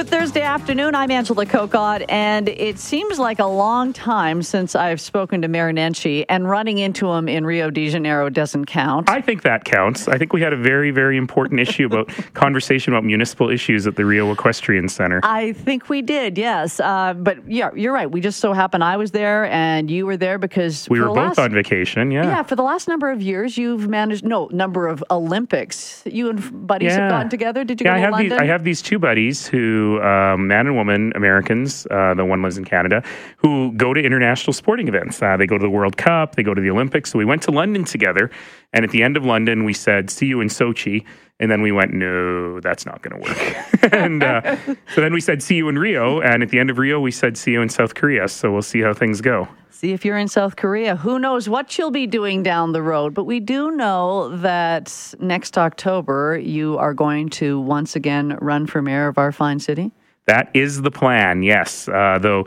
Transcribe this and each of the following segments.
Good Thursday afternoon. I'm Angela Kokott, and it seems like a long time since I've spoken to Mayor Nenshi, and running into him in Rio de Janeiro doesn't count. I think that counts. I think we had a very, very important issue about conversation about municipal issues at the Rio Equestrian Center. I think we did, yes. Uh, but yeah, you're right. We just so happened I was there and you were there because we were both last, on vacation. Yeah. Yeah. For the last number of years, you've managed no number of Olympics. You and buddies Yeah. have gotten together. Did you Yeah, go I have London? these. I have these two buddies who, um, man and woman, Americans. Uh, the one lives in Canada, who go to international sporting events. Uh, they go to the World Cup. They go to the Olympics. So we went to London together, and at the end of London, we said, "See you in Sochi." And then we went, "No, that's not going to work." and uh, so then we said, "See you in Rio." And at the end of Rio, we said, "See you in South Korea." So we'll see how things go. See if you're in South Korea. Who knows what you'll be doing down the road? But we do know that next October you are going to once again run for mayor of our fine city. That is the plan, yes. Uh, though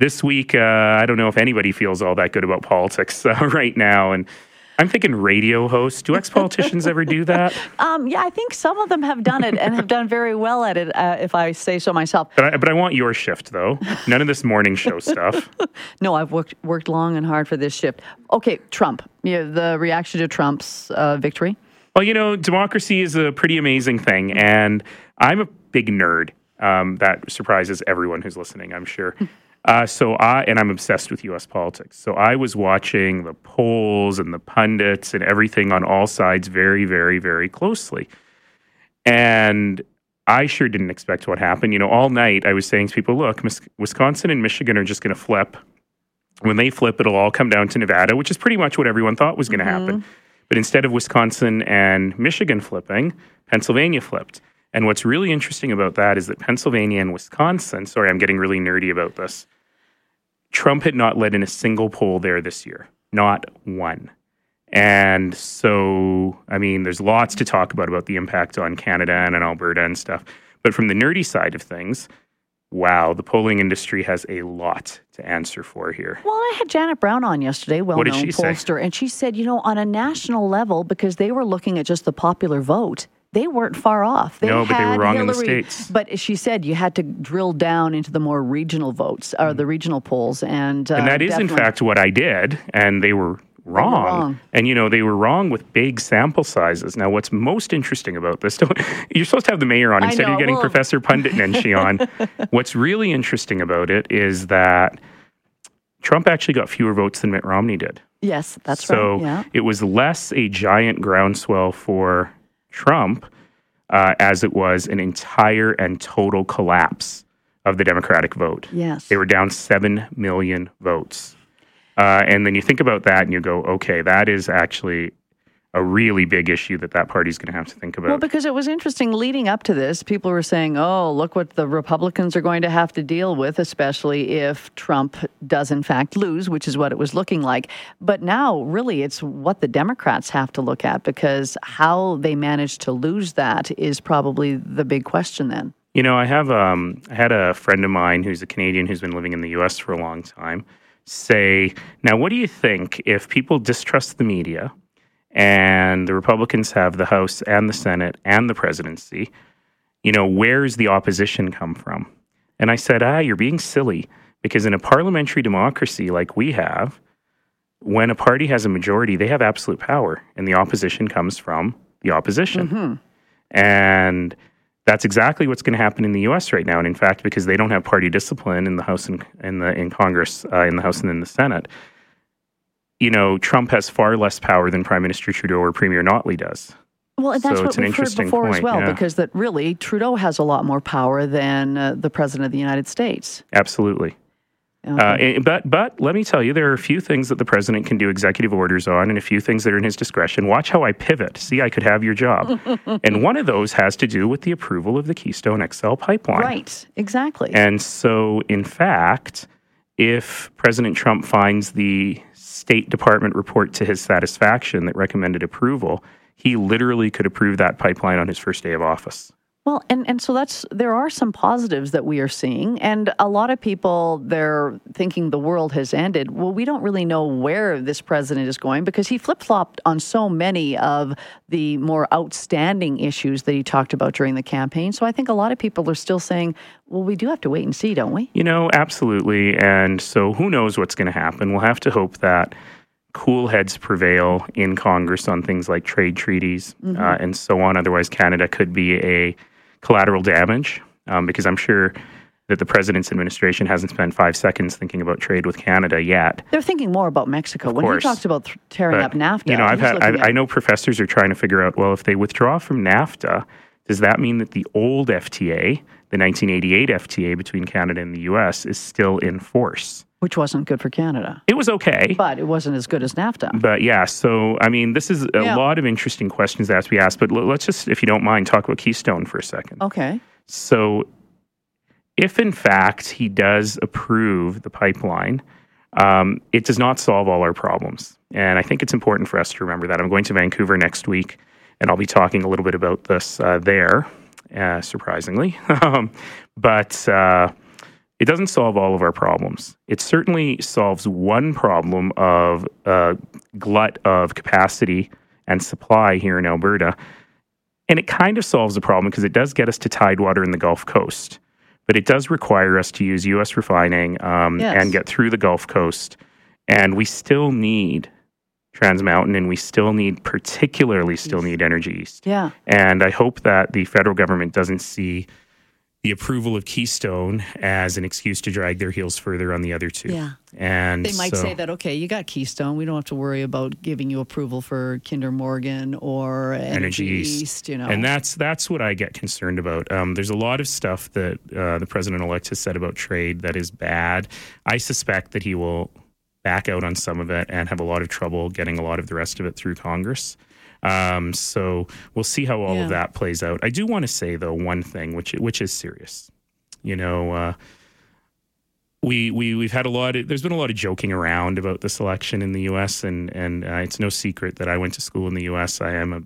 this week, uh, I don't know if anybody feels all that good about politics uh, right now. And I'm thinking radio hosts. Do ex politicians ever do that? Um, yeah, I think some of them have done it and have done very well at it, uh, if I say so myself. But I, but I want your shift, though. None of this morning show stuff. No, I've worked worked long and hard for this shift. Okay, Trump. Yeah, the reaction to Trump's uh, victory. Well, you know, democracy is a pretty amazing thing. And I'm a big nerd. Um, that surprises everyone who's listening, I'm sure. Uh, so I and I'm obsessed with U.S. politics. So I was watching the polls and the pundits and everything on all sides very, very, very closely. And I sure didn't expect what happened. You know, all night I was saying to people, "Look, Mis- Wisconsin and Michigan are just going to flip. When they flip, it'll all come down to Nevada, which is pretty much what everyone thought was going to happen. But instead of Wisconsin and Michigan flipping, Pennsylvania flipped." And what's really interesting about that is that Pennsylvania and Wisconsin, sorry, I'm getting really nerdy about this. Trump had not led in a single poll there this year, not one. And so, I mean, there's lots to talk about about the impact on Canada and on Alberta and stuff. But from the nerdy side of things, wow, the polling industry has a lot to answer for here. Well, I had Janet Brown on yesterday, well known she say? pollster, and she said, you know, on a national level, because they were looking at just the popular vote, they weren't far off. They No, but they were wrong in the States. But she said you had to drill down into the more regional votes or the regional polls, and uh, Mm. and that is, in fact, what I did. And they were wrong. wrong. And, you know, they were wrong with big sample sizes. Now, what's most interesting about this, don't, you're supposed to have the mayor on instead of getting well- Professor Pundit Nenshi on. what's really interesting about it is that Trump actually got fewer votes than Mitt Romney did. Yes, that's so right. Yeah. it was less a giant groundswell for Trump uh, as it was an entire and total collapse of the Democratic vote. Yes. They were down 7 million votes. Uh, and then you think about that and you go, okay, that is actually a really big issue that that party's going to have to think about. Well, because it was interesting leading up to this, people were saying, oh, look what the Republicans are going to have to deal with, especially if Trump does, in fact, lose, which is what it was looking like. But now, really, it's what the Democrats have to look at because how they managed to lose that is probably the big question then. You know, I have um, I had a friend of mine who's a Canadian who's been living in the U.S. for a long time say, "Now, what do you think if people distrust the media and the Republicans have the House and the Senate and the presidency? You know, where's the opposition come from?" And I said, "Ah, you're being silly because in a parliamentary democracy like we have, when a party has a majority, they have absolute power, and the opposition comes from the opposition." And that's exactly what's going to happen in the U.S. right now. And in fact, because they don't have party discipline in the House and in the in Congress, uh, in the House and in the Senate, you know, Trump has far less power than Prime Minister Trudeau or Premier Notley does. Well, and that's So what we've heard before as well, yeah. because that really Trudeau has a lot more power than uh, the president of the United States. Absolutely. Um, Uh, but but let me tell you, there are a few things that the president can do executive orders on, and a few things that are in his discretion. Watch how I pivot. See, I could have your job. and one of those has to do with the approval of the Keystone XL pipeline. right, exactly. And so, in fact, if President Trump finds the State Department report to his satisfaction that recommended approval, he literally could approve that pipeline on his first day of office. Well, and, and so that's there are some positives that we are seeing, and a lot of people they're thinking the world has ended. Well, we don't really know where this president is going because he flip flopped on so many of the more outstanding issues that he talked about during the campaign. So I think a lot of people are still saying, well, we do have to wait and see, don't we? You know, absolutely. And so who knows what's going to happen? We'll have to hope that cool heads prevail in Congress on things like trade treaties mm-hmm. uh, and so on. Otherwise, Canada could be a collateral damage um, because I'm sure that the president's administration hasn't spent five seconds thinking about trade with Canada yet. They're thinking more about Mexico. Of when course. he talks about th- tearing but, up NAFTA, you know, I've had, I, I know professors are trying to figure out. Well, if they withdraw from NAFTA, does that mean that the old FTA, the 1988 FTA between Canada and the U.S., is still in force? Which wasn't good for Canada. It was okay. But it wasn't as good as NAFTA. But yeah, so I mean, this is a yeah. lot of interesting questions that have to be asked. But let's just, if you don't mind, talk about Keystone for a second. Okay. So if in fact he does approve the pipeline, um, it does not solve all our problems. And I think it's important for us to remember that. I'm going to Vancouver next week, and I'll be talking a little bit about this uh, there, uh, surprisingly. Um, but uh, it doesn't solve all of our problems. It certainly solves one problem of a glut of capacity and supply here in Alberta. And it kind of solves the problem because it does get us to tidewater in the Gulf Coast. But it does require us to use U.S. refining um, yes. and get through the Gulf Coast. And we still need Trans Mountain, and we still need, particularly, still need Energy East. Yeah. And I hope that the federal government doesn't see the approval of Keystone as an excuse to drag their heels further on the other two. Yeah. And they might so, say that, okay, you got Keystone. We don't have to worry about giving you approval for Kinder Morgan or Energy, Energy East. East. you know. And that's that's what I get concerned about. Um, there's a lot of stuff that uh, the president elect has said about trade that is bad. I suspect that he will back out on some of it and have a lot of trouble getting a lot of the rest of it through Congress. Um, so we'll see how all yeah. of that plays out. I do want to say though one thing, which which is serious. You know, uh, we we we've had a lot. Of, there's been a lot of joking around about this election in the U.S. and and uh, it's no secret that I went to school in the U.S. I am a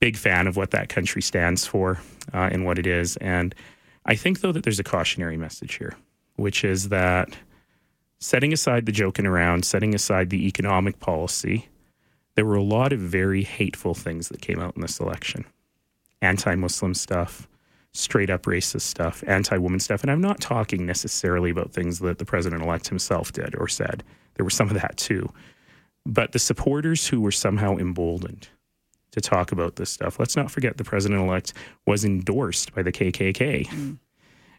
big fan of what that country stands for uh, and what it is. And I think though that there's a cautionary message here, which is that setting aside the joking around, setting aside the economic policy there were a lot of very hateful things that came out in this election anti Muslim stuff, straight up racist stuff, anti woman stuff. And I'm not talking necessarily about things that the president elect himself did or said. There was some of that too. But the supporters who were somehow emboldened to talk about this stuff, let's not forget the president elect was endorsed by the KKK. Mm.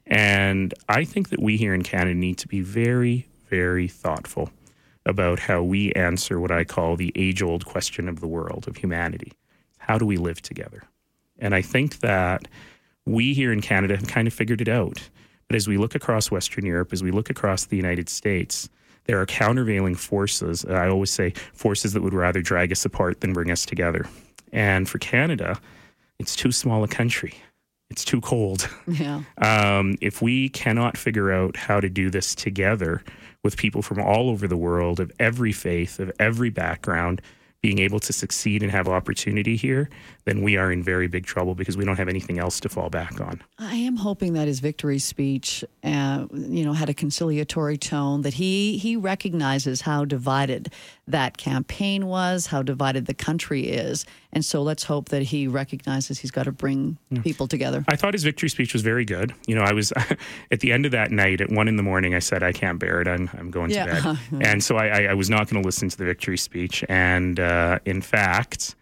And I think that we here in Canada need to be very, very thoughtful about how we answer what I call the age old question of the world, of humanity. How do we live together? And I think that we here in Canada have kind of figured it out. But as we look across Western Europe, as we look across the United States, there are countervailing forces. Uh, I always say forces that would rather drag us apart than bring us together. And for Canada, it's too small a country. It's too cold. Yeah. Um, if we cannot figure out how to do this together, with people from all over the world, of every faith, of every background, being able to succeed and have opportunity here, then we are in very big trouble because we don't have anything else to fall back on. I am hoping that his victory speech, uh, you know, had a conciliatory tone. That he he recognizes how divided that campaign was, how divided the country is, and so let's hope that he recognizes he's got to bring yeah. people together. I thought his victory speech was very good. You know, I was at the end of that night at one in the morning. I said, "I can't bear it. I'm I'm going yeah. to bed," and so I, I, I was not going to listen to the victory speech. And uh, in fact.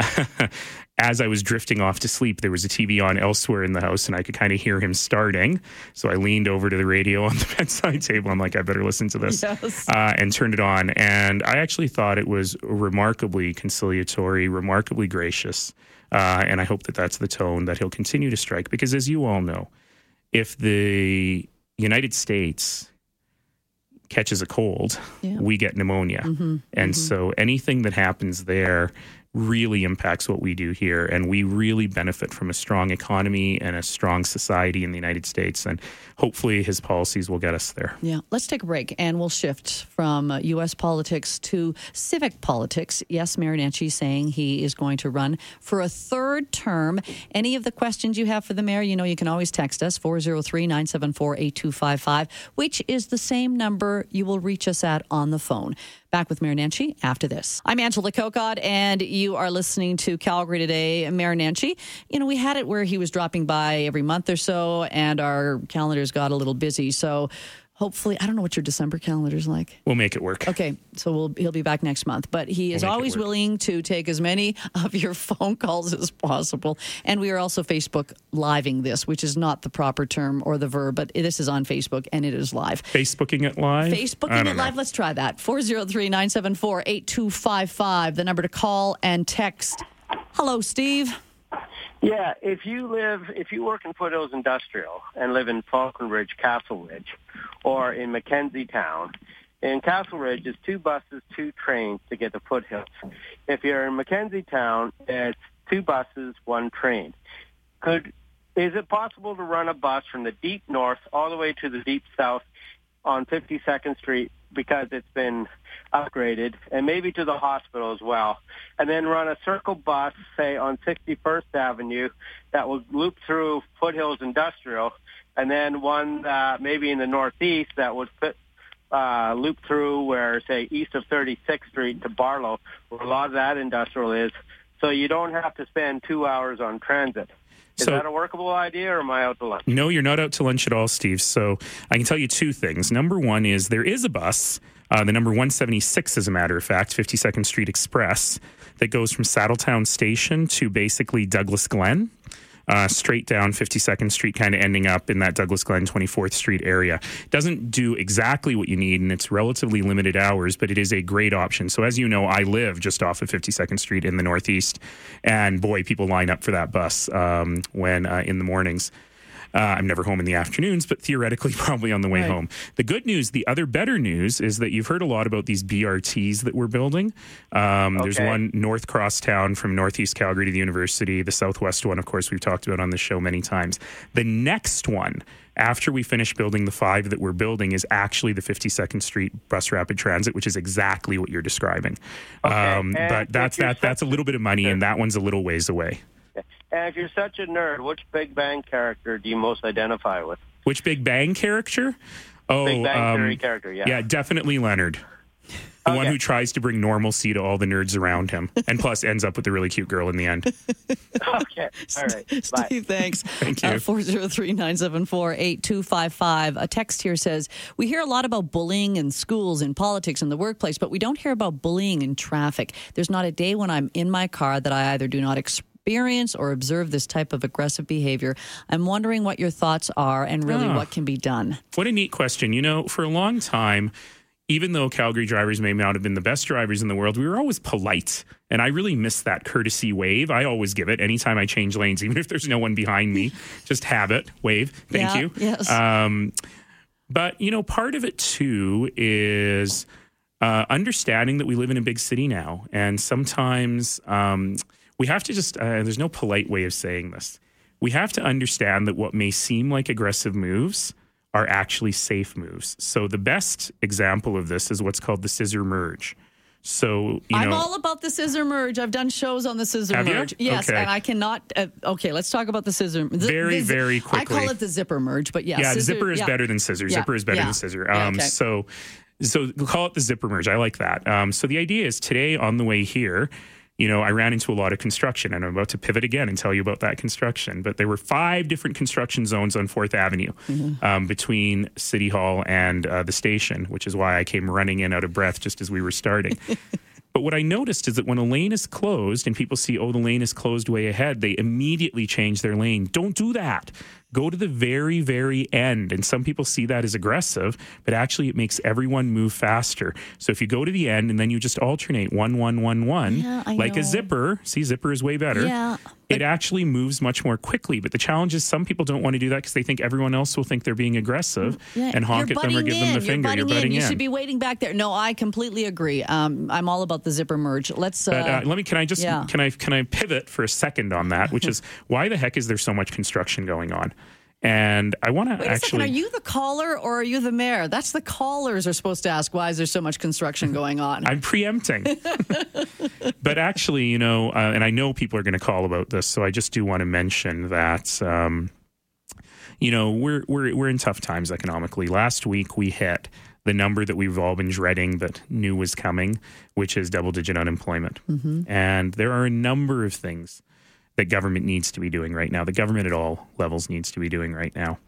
as I was drifting off to sleep, there was a TV on elsewhere in the house, and I could kind of hear him starting. So I leaned over to the radio on the bedside table. I'm like, I better listen to this, yes. uh, and turned it on. And I actually thought it was remarkably conciliatory, remarkably gracious. Uh, and I hope that that's the tone that he'll continue to strike. Because as you all know, if the United States catches a cold, yeah. we get pneumonia. Mm-hmm. And mm-hmm. so anything that happens there really impacts what we do here. And we really benefit from a strong economy and a strong society in the United States. And hopefully his policies will get us there. Yeah. Let's take a break and we'll shift from uh, U.S. politics to civic politics. Yes, Mayor Nenshi saying he is going to run for a third term. Any of the questions you have for the mayor, you know, you can always text us 403 974 8255, which is the same number you will reach us at on the phone. Back with Mayor Nenshi after this. I'm Angela Kokott, and you are listening to Calgary Today. Mayor Nenshi, you know, we had it where he was dropping by every month or so, and our calendars got a little busy. So hopefully, I don't know what your December calendar is like. We'll make it work. Okay, so we'll, he'll be back next month. But he is We'll always willing to take as many of your phone calls as possible. And we are also Facebook living this, which is not the proper term or the verb, but this is on Facebook and it is live. Facebooking it live? Facebooking it know. live. Let's try that. 403 974 8255, the number to call and text. Hello, Steve. Yeah, if you live, if you work in Foothills Industrial and live in Falcon Ridge, Castle Ridge, or in McKenzie Towne, in Castle Ridge, it's two buses, two trains to get to Foothills. If you're in McKenzie Towne, it's two buses, one train. Could is it possible to run a bus from the deep north all the way to the deep south on 52nd Street because it's been upgraded, and maybe to the hospital as well, and then run a circle bus, say on 61st Avenue, that will loop through Foothills Industrial, and then one uh, maybe in the northeast that would fit, uh, loop through where, say, east of 36th Street to Barlow, where a lot of that industrial is, so you don't have to spend two hours on transit. Is So- that a workable idea, or am I out to lunch? No, you're not out to lunch at all, Steve. So I can tell you two things. Number one is there is a bus, uh, the number 176, as a matter of fact, 52nd Street Express, that goes from Saddletowne Station to basically Douglas Glen. Uh, straight down 52nd Street, kind of ending up in that Douglas Glen 24th Street area. Doesn't do exactly what you need, and it's relatively limited hours, but it is a great option. So, as you know, I live just off of 52nd Street in the Northeast, and boy, people line up for that bus um, when uh, in the mornings. Uh, I'm never home in the afternoons, but theoretically, probably on the way Right. home. The good news, the other better news, is that you've heard a lot about these BRTs that we're building. Um, There's one north crosstown from Northeast Calgary to the university. The southwest one, of course, we've talked about on the show many times. The next one, after we finish building the five that we're building, is actually the 52nd Street Bus Rapid Transit, which is exactly what you're describing. Um, but that's that. That's a little bit of money, and that one's a little ways away. And if you're such a nerd, which Big Bang character do you most identify with? Which Big Bang character? Oh, Big Bang um, Theory character, yeah. Yeah, definitely Leonard. The one who tries to bring normalcy to all the nerds around him, and plus ends up with a really cute girl in the end. okay. All right. Bye. Steve, thanks. Thank you. 403 974 8255. A text here says We hear a lot about bullying in schools, in politics, in the workplace, but we don't hear about bullying in traffic. There's not a day when I'm in my car that I either do not experience or observe this type of aggressive behavior. I'm wondering what your thoughts are and really Ah. what can be done. What a neat question. You know, for a long time, even though Calgary drivers may not have been the best drivers in the world, we were always polite. And I really miss that courtesy wave. I always give it anytime I change lanes, even if there's no one behind me. Just have it, wave. Thank Yeah, you. yes. Um, but, you know, part of it too is uh, understanding that we live in a big city now. And sometimes um, we have to just, uh, there's no polite way of saying this. We have to understand that what may seem like aggressive moves are actually safe moves. So the best example of this is what's called the scissor merge. So, you I'm all about the scissor merge. I've done shows on the scissor Have you? merge. Yes, Okay. and I cannot. Uh, okay, let's talk about the scissor. The, Very, the very I call it the zipper merge, but yes, yeah, scissor- zipper is yeah. better than scissor. Yeah, Zipper is better than scissor. Um, okay. So, so we'll call it the zipper merge. I like that. Um, so the idea is today on the way here, you know, I ran into a lot of construction, and I'm about to pivot again and tell you about that construction. But there were five different construction zones on Fourth Avenue Mm-hmm. um, between City Hall and uh, the station, which is why I came running in out of breath just as we were starting. But what I noticed is that when a lane is closed and people see, oh, the lane is closed way ahead, they immediately change their lane. Don't do that. Go to the very, very end. And some people see that as aggressive, but actually it makes everyone move faster. So if you go to the end and then you just alternate one, one, one, one, Yeah, like know. a zipper, see, zipper is way better. Yeah. It actually moves much more quickly. But the challenge is some people don't want to do that because they think everyone else will think they're being aggressive Yeah, and honk you're at them or give in. them the finger. You're butting, butting in. in. You should be waiting back there. No, I completely agree. Um, I'm all about the zipper merge. Let's. Uh, But uh, let me. Can I just? yeah. Can I? Can I pivot for a second on that? Which is why the heck is there so much construction going on? And I want to Wait a second. actually. Are you the caller or are you the mayor? That's the callers are supposed to ask. Why is there so much construction going on? I'm preempting. but actually, you know, uh, and I know people are going to call about this, so I just do want to mention that. Um, you know, we're we're we're in tough times economically. Last week we hit the number that we've all been dreading that knew was coming, which is double digit unemployment. And there are a number of things that government needs to be doing right now. The government at all levels needs to be doing right now.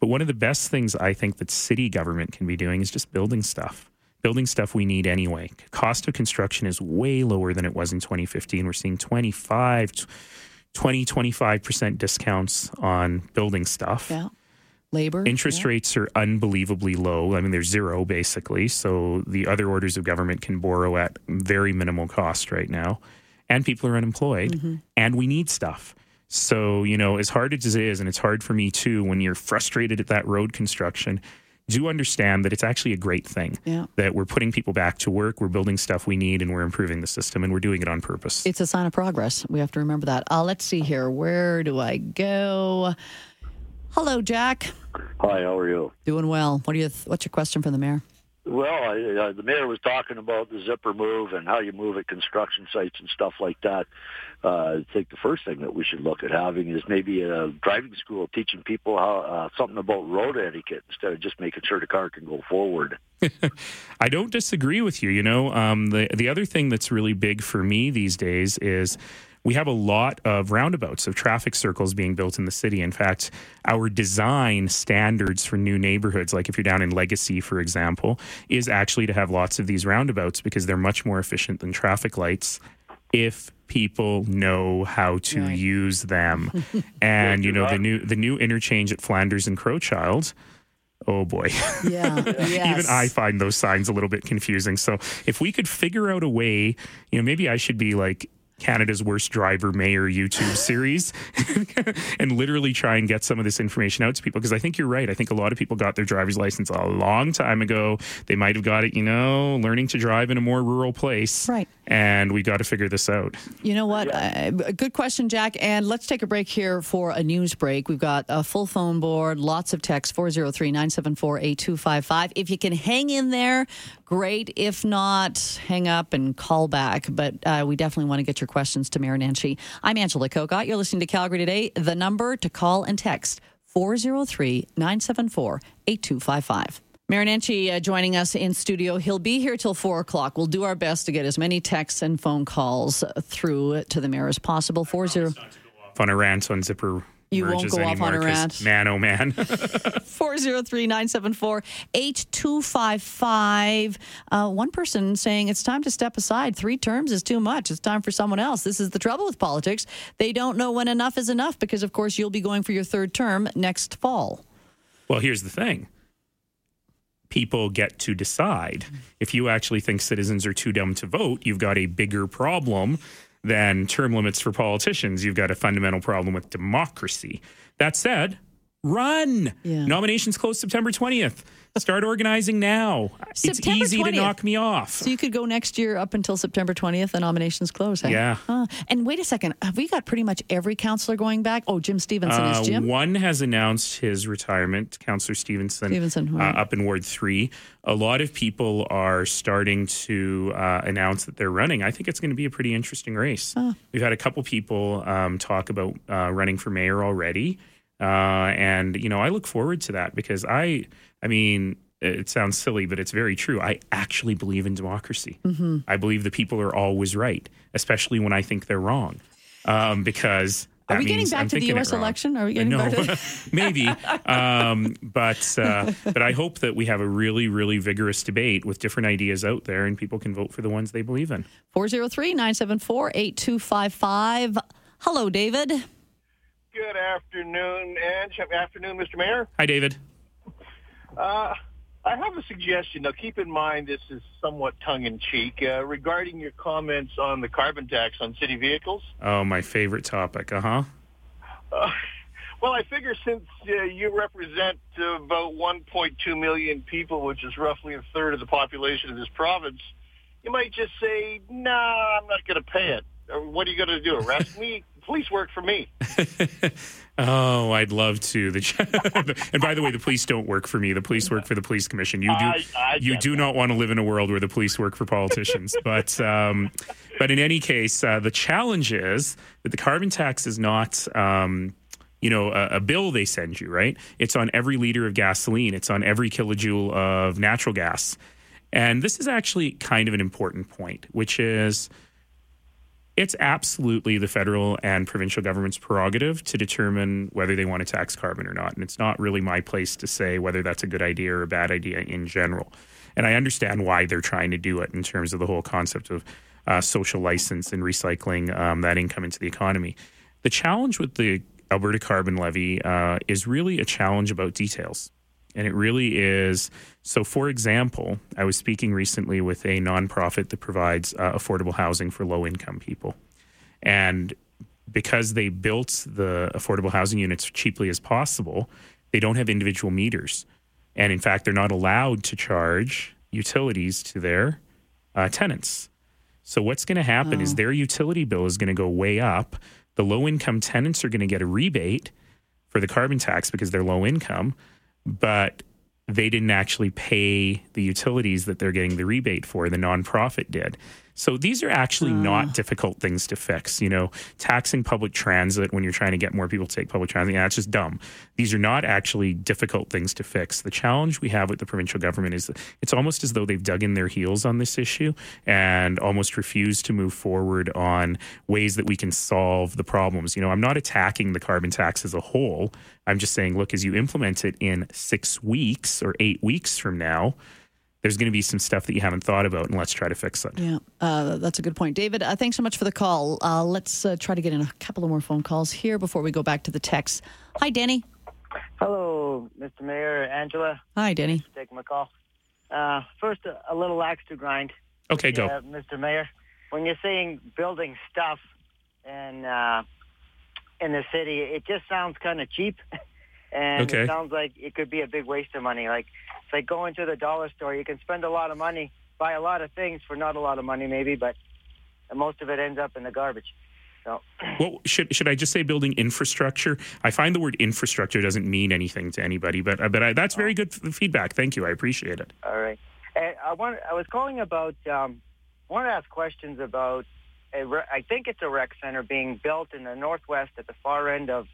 But one of the best things I think that city government can be doing is just building stuff. Building stuff we need anyway. Cost of construction is way lower than it was in 2015. We're seeing 25, 20, 25% discounts on building stuff. yeah. Labor. Interest yeah. rates are unbelievably low. I mean, they're zero basically. So the other orders of government can borrow at very minimal cost right now. And people are unemployed Mm-hmm. and we need stuff. So, you know, as hard as it is, and it's hard for me too, when you're frustrated at that road construction, do understand that it's actually a great thing Yeah. that we're putting people back to work, we're building stuff we need, and we're improving the system, and we're doing it on purpose. It's a sign of progress. We have to remember that. Uh, let's see here. Where do I go? Hello, Jack. Hi, how are you? Doing well. What do you? Th- what's your question for the mayor? Well, I, uh, the mayor was talking about the zipper move and how you move at construction sites and stuff like that. Uh, I think the first thing that we should look at having is maybe a driving school teaching people how uh, something about road etiquette instead of just making sure the car can go forward. I don't disagree with you. You know, um, the the other thing that's really big for me these days is we have a lot of roundabouts of traffic circles being built in the city. In fact, our design standards for new neighborhoods, like if you're down in Legacy, for example, is actually to have lots of these roundabouts because they're much more efficient than traffic lights if people know how to Right. use them. and you know, the new the new interchange at Flanders and Crowchild. Oh boy. Yeah. yes. Even I find those signs a little bit confusing. So if we could figure out a way, you know, maybe I should be like Canada's worst driver mayor YouTube series and literally try and get some of this information out to people because I think you're right. I think a lot of people got their driver's license a long time ago. They might have got it, you know, learning to drive in a more rural place. Right. And we got to figure this out. You know what? Uh, good question, Jack. And let's take a break here for a news break. We've got a full phone board, lots of text 403 974 8255. If you can hang in there, great. If not, hang up and call back. But uh, we definitely want to get your questions to Mayor Nenshi. I'm Angela Kokott. You're listening to Calgary Today. The number to call and text 403 974 8255. Mayor Nenshi uh, joining us in studio. He'll be here till four o'clock. We'll do our best to get as many texts and phone calls through to the mayor as possible. Four zero On a rant on zipper. You won't go off on a rant. Man, oh man. 403 974 8255. Uh, one person saying it's time to step aside. Three terms is too much. It's time for someone else. This is the trouble with politics. They don't know when enough is enough because, of course, you'll be going for your third term next fall. Well, here's the thing people get to decide. If you actually think citizens are too dumb to vote, you've got a bigger problem than term limits for politicians. You've got a fundamental problem with democracy. That said, run. Yeah. Nominations close September 20th. Start organizing now. it's September easy to knock me off. So you could go next year up until September 20th. The nominations close. Yeah. Huh. And wait a second. Have we got pretty much every counselor going back? Oh, Jim Stevenson Uh, is Jim. One has announced his retirement, Councillor Stevenson, Stevenson, uh, up in Ward 3. A lot of people are starting to uh, announce that they're running. I think it's going to be a pretty interesting race. We've had a couple people um, talk about uh, running for mayor already. Uh, and, you know, I look forward to that because I, I mean, it sounds silly, but it's very true. I actually believe in democracy. Mm-hmm. I believe the people are always right, especially when I think they're wrong. Um, because Are we getting back I'm to the U.S. election? Are we getting no, back to maybe. Um, but uh, but I hope that we have a really really vigorous debate with different ideas out there, and people can vote for the ones they believe in. 403 974 8255. Hello, David. Good afternoon, Ange. Afternoon, Mr. Mayor. Hi, David. Uh, I, have a suggestion. Now, keep in mind this is somewhat tongue-in-cheek uh, regarding your comments on the carbon tax on city vehicles. Oh, my favorite topic. Uh-huh. Uh, well, I figure since uh, you represent uh, about 1.2 million people, which is roughly a third of the population of this province, you might just say, "Nah, I'm not going to pay it." Or what are you going to do? Arrest me? Police work for me. oh, I'd love to. The, and by the way, the police don't work for me. The police work for the police commission. You do. I, I you do that. not want to live in a world where the police work for politicians. but um, but in any case, uh, the challenge is that the carbon tax is not. Um, you know, a, a, bill they send you, right? It's on every liter of gasoline. It's on every kilojoule of natural gas. And this is actually kind of an important point, which is it's absolutely the federal and provincial government's prerogative to determine whether they want to tax carbon or not. And it's not really my place to say whether that's a good idea or a bad idea in general. And I understand why they're trying to do it in terms of the whole concept of uh, social license and recycling um, that income into the economy. The challenge with the Alberta Carbon Levy uh, is really a challenge about details. And it really is. So, for example, I was speaking recently with a nonprofit that provides uh, affordable housing for low income people. And because they built the affordable housing units cheaply as possible, they don't have individual meters. And in fact, they're not allowed to charge utilities to their uh, tenants. So, what's going to happen oh. is their utility bill is going to go way up. The low income tenants are going to get a rebate for the carbon tax because they're low income but they didn't actually pay the utilities that they're getting the rebate for. The nonprofit did. So these are actually uh. not difficult things to fix. You know, taxing public transit when you're trying to get more people to take public transit, yeah, that's just dumb. These are not actually difficult things to fix. The challenge we have with the provincial government is that it's almost as though they've dug in their heels on this issue and almost refused to move forward on ways that we can solve the problems. You know, I'm not attacking the carbon tax as a whole. I'm just saying, look, as you implement it in six weeks or eight weeks from now, there's going to be some stuff that you haven't thought about, and let's try to fix it. Yeah, uh, that's a good point. David, uh, thanks so much for the call. Uh, let's uh, try to get in a couple of more phone calls here before we go back to the text. Hi, Danny. Hello, Mr. Mayor, Angela. Hi, Danny. taking my call. Uh, first, a, a, little axe to grind. Okay, go. Mr. Mayor, when you're saying building stuff in, uh, in the city, it just sounds kind of cheap. and okay. it sounds like it could be a big waste of money. Like it's like going to the dollar store. You can spend a lot of money, buy a lot of things for not a lot of money, maybe, but most of it ends up in the garbage. So. Well, should should I just say building infrastructure? I find the word infrastructure doesn't mean anything to anybody, but uh, but I, that's very good feedback. Thank you, I appreciate it. All right, and I want I was calling about um, I want to ask questions about a I think it's a rec center being built in the northwest at the far end of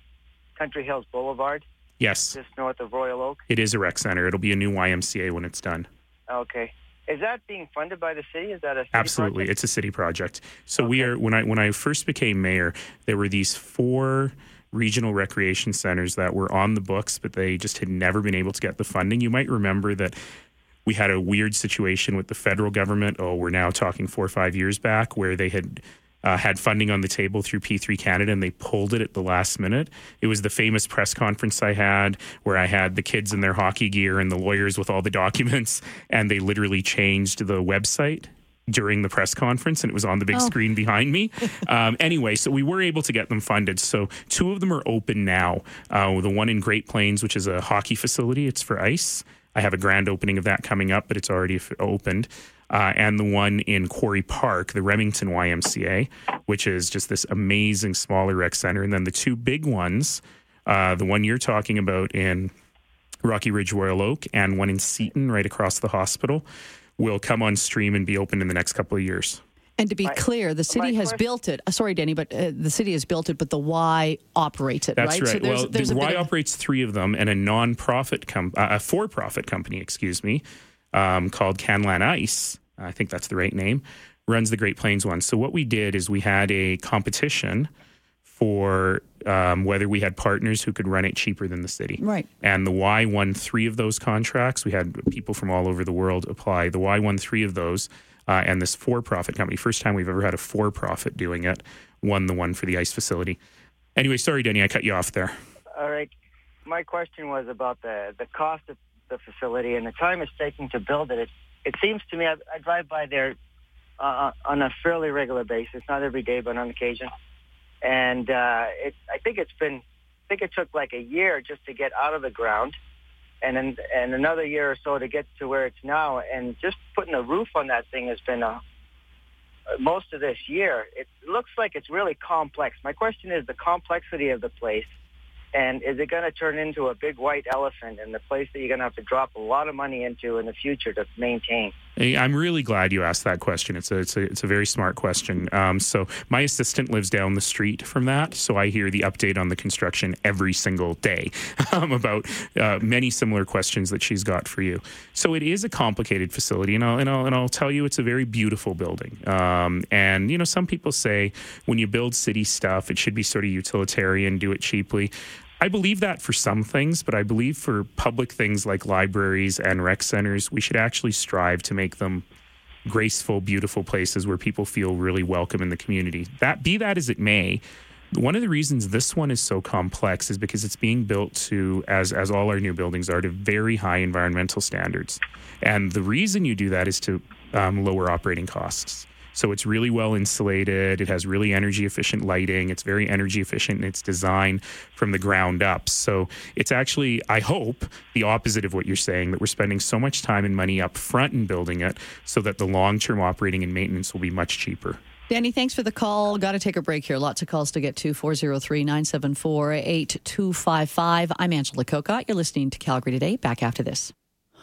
Country Hills Boulevard. Yes. Just north of Royal Oak? It is a rec center. It'll be a new YMCA when it's done. Okay. Is that being funded by the city? Is that a Absolutely. Project? It's a city project. So okay. we are when I when I first became mayor, there were these four regional recreation centers that were on the books, but they just had never been able to get the funding. You might remember that we had a weird situation with the federal government. Oh, we're now talking four or five years back, where they had uh, had funding on the table through P3 Canada and they pulled it at the last minute. It was the famous press conference I had where I had the kids in their hockey gear and the lawyers with all the documents, and they literally changed the website during the press conference and it was on the big oh. screen behind me. Um, anyway, so we were able to get them funded. So two of them are open now. Uh, the one in Great Plains, which is a hockey facility, it's for ice. I have a grand opening of that coming up, but it's already f- opened uh, and the one in Quarry Park, the Remington YMCA, which is just this amazing smaller rec center. And then the two big ones, uh, the one you're talking about in Rocky Ridge Royal Oak and one in Seton right across the hospital, will come on stream and be open in the next couple of years. And to be my, clear, the city has question. built it. Uh, sorry, Danny, but uh, the city has built it, but the Y operates it. That's right. right. So there's, well, there's the Y of... operates three of them, and a non-profit, com- uh, a for-profit company, excuse me, um, called Canlan Ice. I think that's the right name. Runs the Great Plains one. So what we did is we had a competition for um, whether we had partners who could run it cheaper than the city. Right. And the Y won three of those contracts. We had people from all over the world apply. The Y won three of those. Uh, and this for profit company, first time we've ever had a for profit doing it, won the one for the ice facility. Anyway, sorry, Denny, I cut you off there. All right. My question was about the, the cost of the facility and the time it's taking to build it. It, it seems to me I, I drive by there uh, on a fairly regular basis, not every day, but on occasion. And uh, it, I think it's been, I think it took like a year just to get out of the ground, and then and another year or so to get to where it's now. And just putting a roof on that thing has been a most of this year. It looks like it's really complex. My question is the complexity of the place and is it going to turn into a big white elephant in the place that you're going to have to drop a lot of money into in the future to maintain? I'm really glad you asked that question. It's a it's a, it's a very smart question. Um, so my assistant lives down the street from that, so I hear the update on the construction every single day um, about uh, many similar questions that she's got for you. So it is a complicated facility, and I'll and I'll, and I'll tell you it's a very beautiful building. Um, and you know, some people say when you build city stuff, it should be sort of utilitarian, do it cheaply. I believe that for some things, but I believe for public things like libraries and rec centers, we should actually strive to make them graceful, beautiful places where people feel really welcome in the community. That be that as it may, one of the reasons this one is so complex is because it's being built to, as as all our new buildings are, to very high environmental standards, and the reason you do that is to um, lower operating costs. So it's really well insulated. It has really energy efficient lighting. It's very energy efficient in its design from the ground up. So it's actually, I hope, the opposite of what you're saying that we're spending so much time and money up front in building it so that the long term operating and maintenance will be much cheaper. Danny, thanks for the call. Got to take a break here. Lots of calls to get to 403 974 8255. I'm Angela Kokott. You're listening to Calgary Today. Back after this.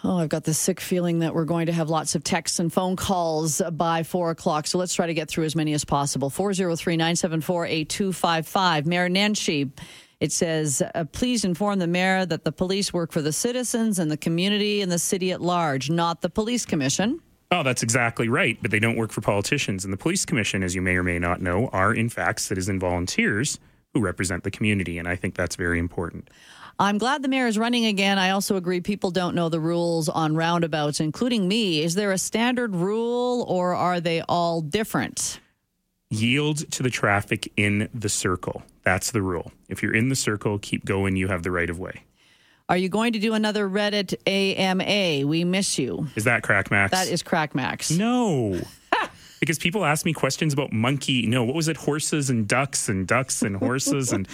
Oh, I've got this sick feeling that we're going to have lots of texts and phone calls by four o'clock. So let's try to get through as many as possible. 403 974 8255. Mayor Nenshi. It says, uh, please inform the mayor that the police work for the citizens and the community and the city at large, not the police commission. Oh, that's exactly right. But they don't work for politicians. And the police commission, as you may or may not know, are in fact citizen volunteers who represent the community. And I think that's very important. I'm glad the mayor is running again. I also agree people don't know the rules on roundabouts, including me. Is there a standard rule or are they all different? Yield to the traffic in the circle. That's the rule. If you're in the circle, keep going. You have the right of way. Are you going to do another Reddit AMA? We miss you. Is that Crack Max? That is Crack Max. No. because people ask me questions about monkey. No, what was it? Horses and ducks and ducks and horses and.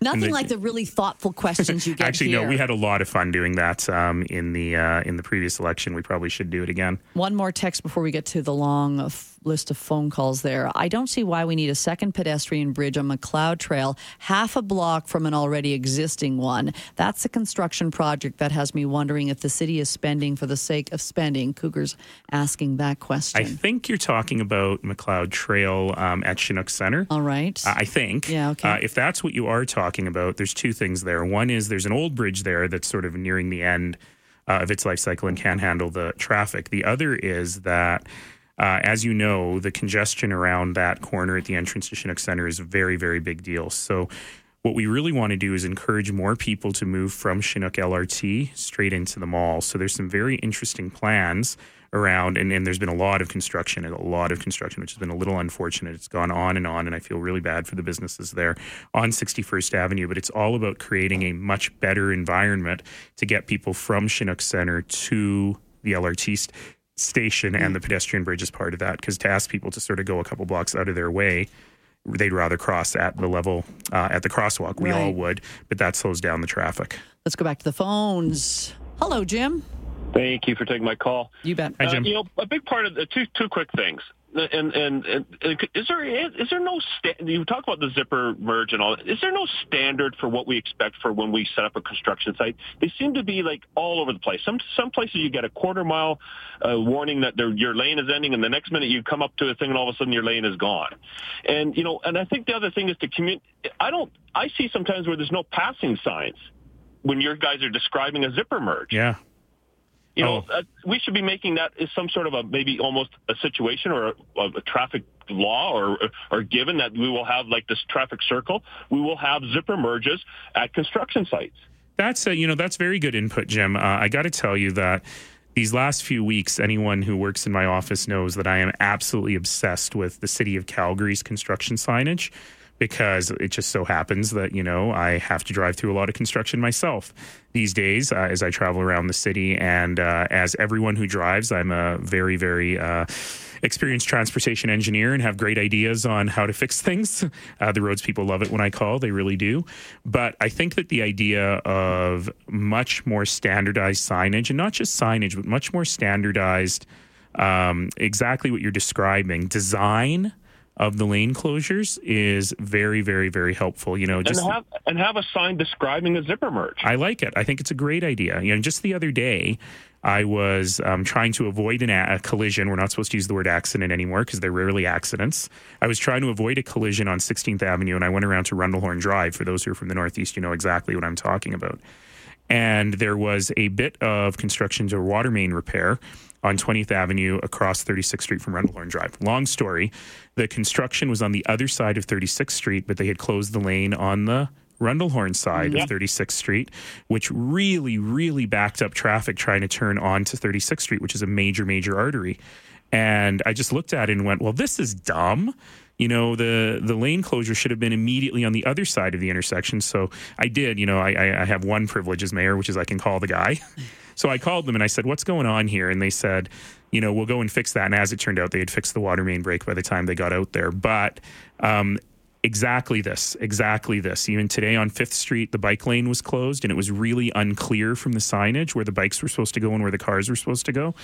Nothing the, like the really thoughtful questions you get. Actually, here. no, we had a lot of fun doing that um, in the uh, in the previous election. We probably should do it again. One more text before we get to the long f- list of phone calls. There, I don't see why we need a second pedestrian bridge on Macleod Trail, half a block from an already existing one. That's a construction project that has me wondering if the city is spending for the sake of spending. Cougars asking that question. I think you're talking about Macleod Trail um, at Chinook Center. All right. Uh, I think. Yeah. Okay. Uh, if that's what you are talking about, there's two things there. One is there's an old bridge there that's sort of nearing the end uh, of its life cycle and can handle the traffic. The other is that. Uh, as you know, the congestion around that corner at the entrance to Chinook Center is a very, very big deal. So, what we really want to do is encourage more people to move from Chinook LRT straight into the mall. So, there's some very interesting plans around, and, and there's been a lot of construction, and a lot of construction, which has been a little unfortunate. It's gone on and on, and I feel really bad for the businesses there on 61st Avenue. But it's all about creating a much better environment to get people from Chinook Center to the LRT st- station, and the pedestrian bridge is part of that. Because to ask people to sort of go a couple blocks out of their way, they'd rather cross at the level uh, at the crosswalk. We right. all would, but that slows down the traffic. Let's go back to the phones. Hello, Jim. Thank you for taking my call. You bet. Hi, Jim. Uh, you know, a big part of the two two quick things. And, and, and is there is there no sta- you talk about the zipper merge and all is there no standard for what we expect for when we set up a construction site? They seem to be like all over the place. Some some places you get a quarter mile uh, warning that your lane is ending and the next minute you come up to a thing and all of a sudden your lane is gone. And you know and I think the other thing is to commute I don't I see sometimes where there's no passing signs when your guys are describing a zipper merge. Yeah you know, oh. uh, we should be making that as some sort of a maybe almost a situation or a, a, traffic law or or given that we will have like this traffic circle, we will have zipper merges at construction sites. That's a, you know that's very good input, Jim. Uh, I got to tell you that these last few weeks, anyone who works in my office knows that I am absolutely obsessed with the city of Calgary's construction signage because it just so happens that you know I have to drive through a lot of construction myself these days uh, as I travel around the city, and uh, as everyone who drives, I'm a very very uh, experienced transportation engineer and have great ideas on how to fix things. Uh, the roads people love it when I call, they really do. But I think that the idea of much more standardized signage, and not just signage, but much more standardized, um, exactly what you're describing, design of the lane closures is very, very, very helpful. You know, just and have, and have a sign describing a zipper merge. I like it. I think it's a great idea. You know, just the other day, I was um, trying to avoid an a-, a collision. We're not supposed to use the word accident anymore because they're rarely accidents. I was trying to avoid a collision on 16th Avenue, and I went around to Rundlehorn Drive. For those who are from the Northeast, you know exactly what I'm talking about. And there was a bit of construction to a water main repair on 20th Avenue across 36th Street from Rundlehorn Drive. Long story, the construction was on the other side of 36th Street, but they had closed the lane on the Rundlehorn side yeah. of 36th Street, which really, really backed up traffic trying to turn onto 36th Street, which is a major, major artery. And I just looked at it and went, well, this is dumb. You know, the, the lane closure should have been immediately on the other side of the intersection. So I did, you know, I, I have one privilege as mayor, which is I can call the guy. So I called them and I said, What's going on here? And they said, You know, we'll go and fix that. And as it turned out, they had fixed the water main break by the time they got out there. But um, exactly this, exactly this. Even today on Fifth Street, the bike lane was closed and it was really unclear from the signage where the bikes were supposed to go and where the cars were supposed to go.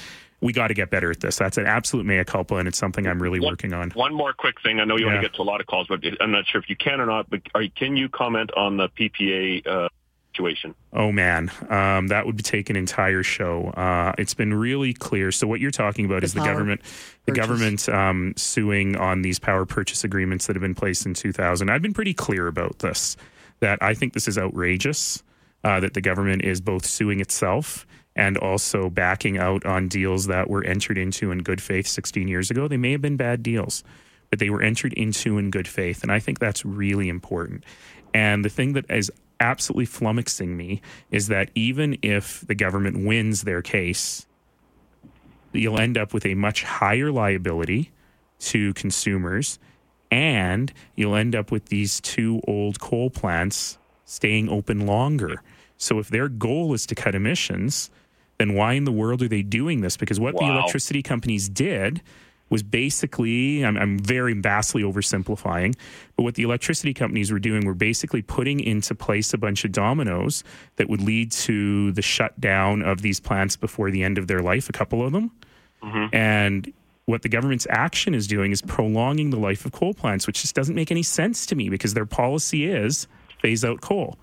We got to get better at this. That's an absolute mea culpa, and it's something I'm really one, working on. One more quick thing. I know you yeah. want to get to a lot of calls, but I'm not sure if you can or not. But are, can you comment on the PPA uh, situation? Oh man, um, that would take an entire show. Uh, it's been really clear. So what you're talking about the is the government, the government um, suing on these power purchase agreements that have been placed in 2000. I've been pretty clear about this. That I think this is outrageous. Uh, that the government is both suing itself and also backing out on deals that were entered into in good faith 16 years ago. They may have been bad deals, but they were entered into in good faith, and I think that's really important. And the thing that is absolutely flummoxing me is that even if the government wins their case, you'll end up with a much higher liability to consumers and you'll end up with these two old coal plants staying open longer. So if their goal is to cut emissions, then why in the world are they doing this? Because what wow. the electricity companies did was basically, I'm, I'm, very vastly oversimplifying, but what the electricity companies were doing were basically putting into place a bunch of dominoes that would lead to the shutdown of these plants before the end of their life, a couple of them. Mm-hmm. And what the government's action is doing is prolonging the life of coal plants, which just doesn't make any sense to me because their policy is phase out coal.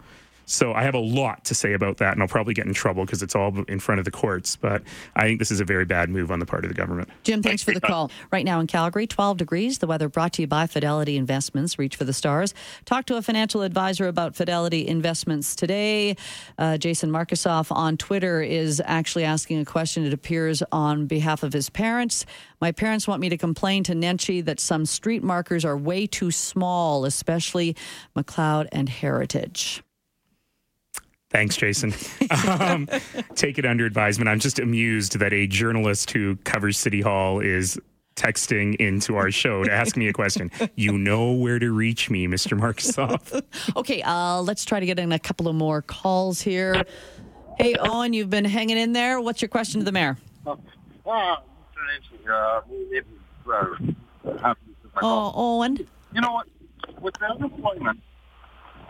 So I have a lot to say about that, and I'll probably get in trouble because it's all in front of the courts. But I think this is a very bad move on the part of the government. Jim, thanks for the call. Right now in Calgary, 12 degrees. The weather brought to you by Fidelity Investments. Reach for the stars. Talk to a financial advisor about Fidelity Investments today. Uh, Jason Markusoff on Twitter is actually asking a question. It appears on behalf of his parents. My parents want me to complain to Nenshi that some street markers are way too small, especially Macleod and Heritage. Thanks, Jason. um, take it under advisement. I'm just amused that a journalist who covers City Hall is texting into our show to ask me a question. You know where to reach me, Mr. Markusoff. okay, uh, let's try to get in a couple of more calls here. Hey, Owen, you've been hanging in there. What's your question to the mayor? Uh, well, uh, oh, Owen. You know what? With the unemployment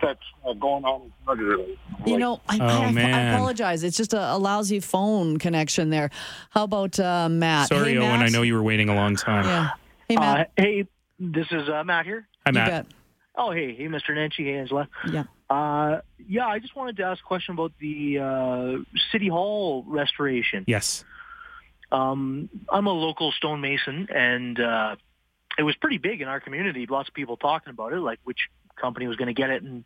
that's uh, going on regularly. You know, I, oh, I, I, apologize. It's just a, a, lousy phone connection there. How about uh, Matt? Sorry, hey, Owen. Matt. I know you were waiting a long time. Yeah. Hey, Matt. Uh, hey, this is uh, Matt here. Hi, Matt. Oh, hey, hey, Mr. Nenshi, hey, Angela. Yeah. Uh, yeah, I just wanted to ask a question about the uh, City Hall restoration. Yes. Um, I'm a local stonemason, and uh, it was pretty big in our community. Lots of people talking about it, like which company was going to get it. And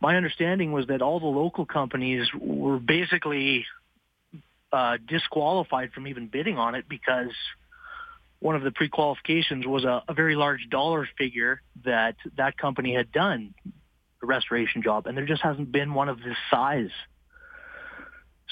my understanding was that all the local companies were basically uh, disqualified from even bidding on it because one of the pre-qualifications was a, a very large dollar figure that that company had done the restoration job, and there just hasn't been one of this size.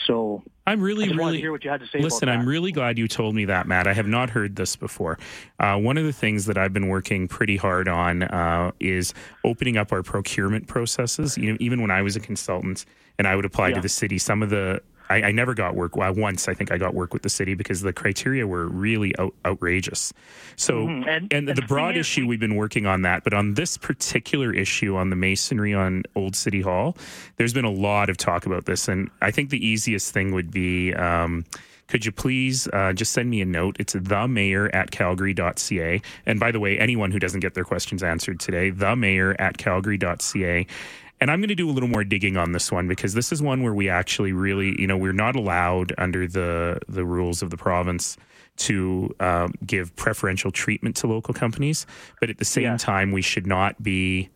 So I'm really, really to hear what you had to say. Listen, I'm really glad you told me that, Matt. I have not heard this before. Uh, one of the things that I've been working pretty hard on uh, is opening up our procurement processes. You know, even when I was a consultant and I would apply Yeah. to the city, some of the I, I never got work. Well, once I think I got work with the city because the criteria were really out, outrageous. So, Mhm. And- and, and the broad is, issue we've been working on that, but on this particular issue on the masonry on Old City Hall, there's been a lot of talk about this, and I think the easiest thing would be. Um, could you please uh, just send me a note? It's the mayor at calgary.ca. And by the way, anyone who doesn't get their questions answered today, the mayor at calgary.ca. And I'm going to do a little more digging on this one because this is one where we actually really, you know, we're not allowed under the the rules of the province to um, give preferential treatment to local companies, but at the same Yeah. time, we should not be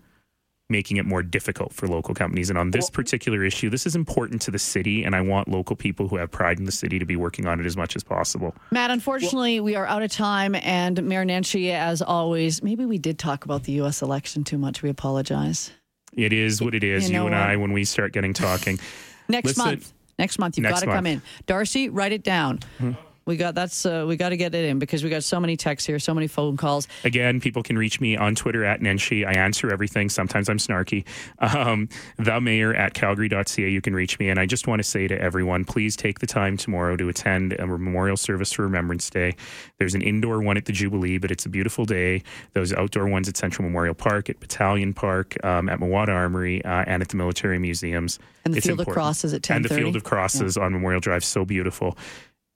making it more difficult for local companies. And on this particular issue, this is important to the city, and I want local people who have pride in the city to be working on it as much as possible. Matt, unfortunately, we are out of time. And Mayor Nenshi, as always, maybe we did talk about the U.S. election too much. We apologize. It is what it is. You You, and what? I, when we start getting talking, Next Listen- month. Next month, you've got to come in. Darcy, write it down. Hmm. We got that's uh, we got to get it in because we got so many texts here, so many phone calls. Again, people can reach me on Twitter at Nenshi. I answer everything. Sometimes I'm snarky. Um, the mayor at calgary.ca, you can reach me. And I just want to say to everyone, please take the time tomorrow to attend a memorial service for Remembrance Day. There's an indoor one at the Jubilee, but it's a beautiful day. Those outdoor ones at Central Memorial Park, at Battalion Park, um, at Mewata Armory, uh, and at the military museums. And the It's Field of. Crosses at And the Field of Crosses on Memorial Drive, so beautiful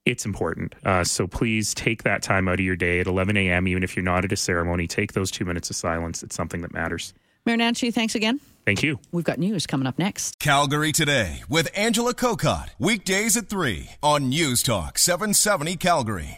it's important. Uh, so please take that time out of your day at 11 a.m., even if you're not at a ceremony. Take those two minutes of silence. It's something that matters. Mayor Nenshi, thanks again. Thank you. We've got news coming up next. Calgary Today with Angela Kokott. Weekdays at 3 on News Talk 770 Calgary.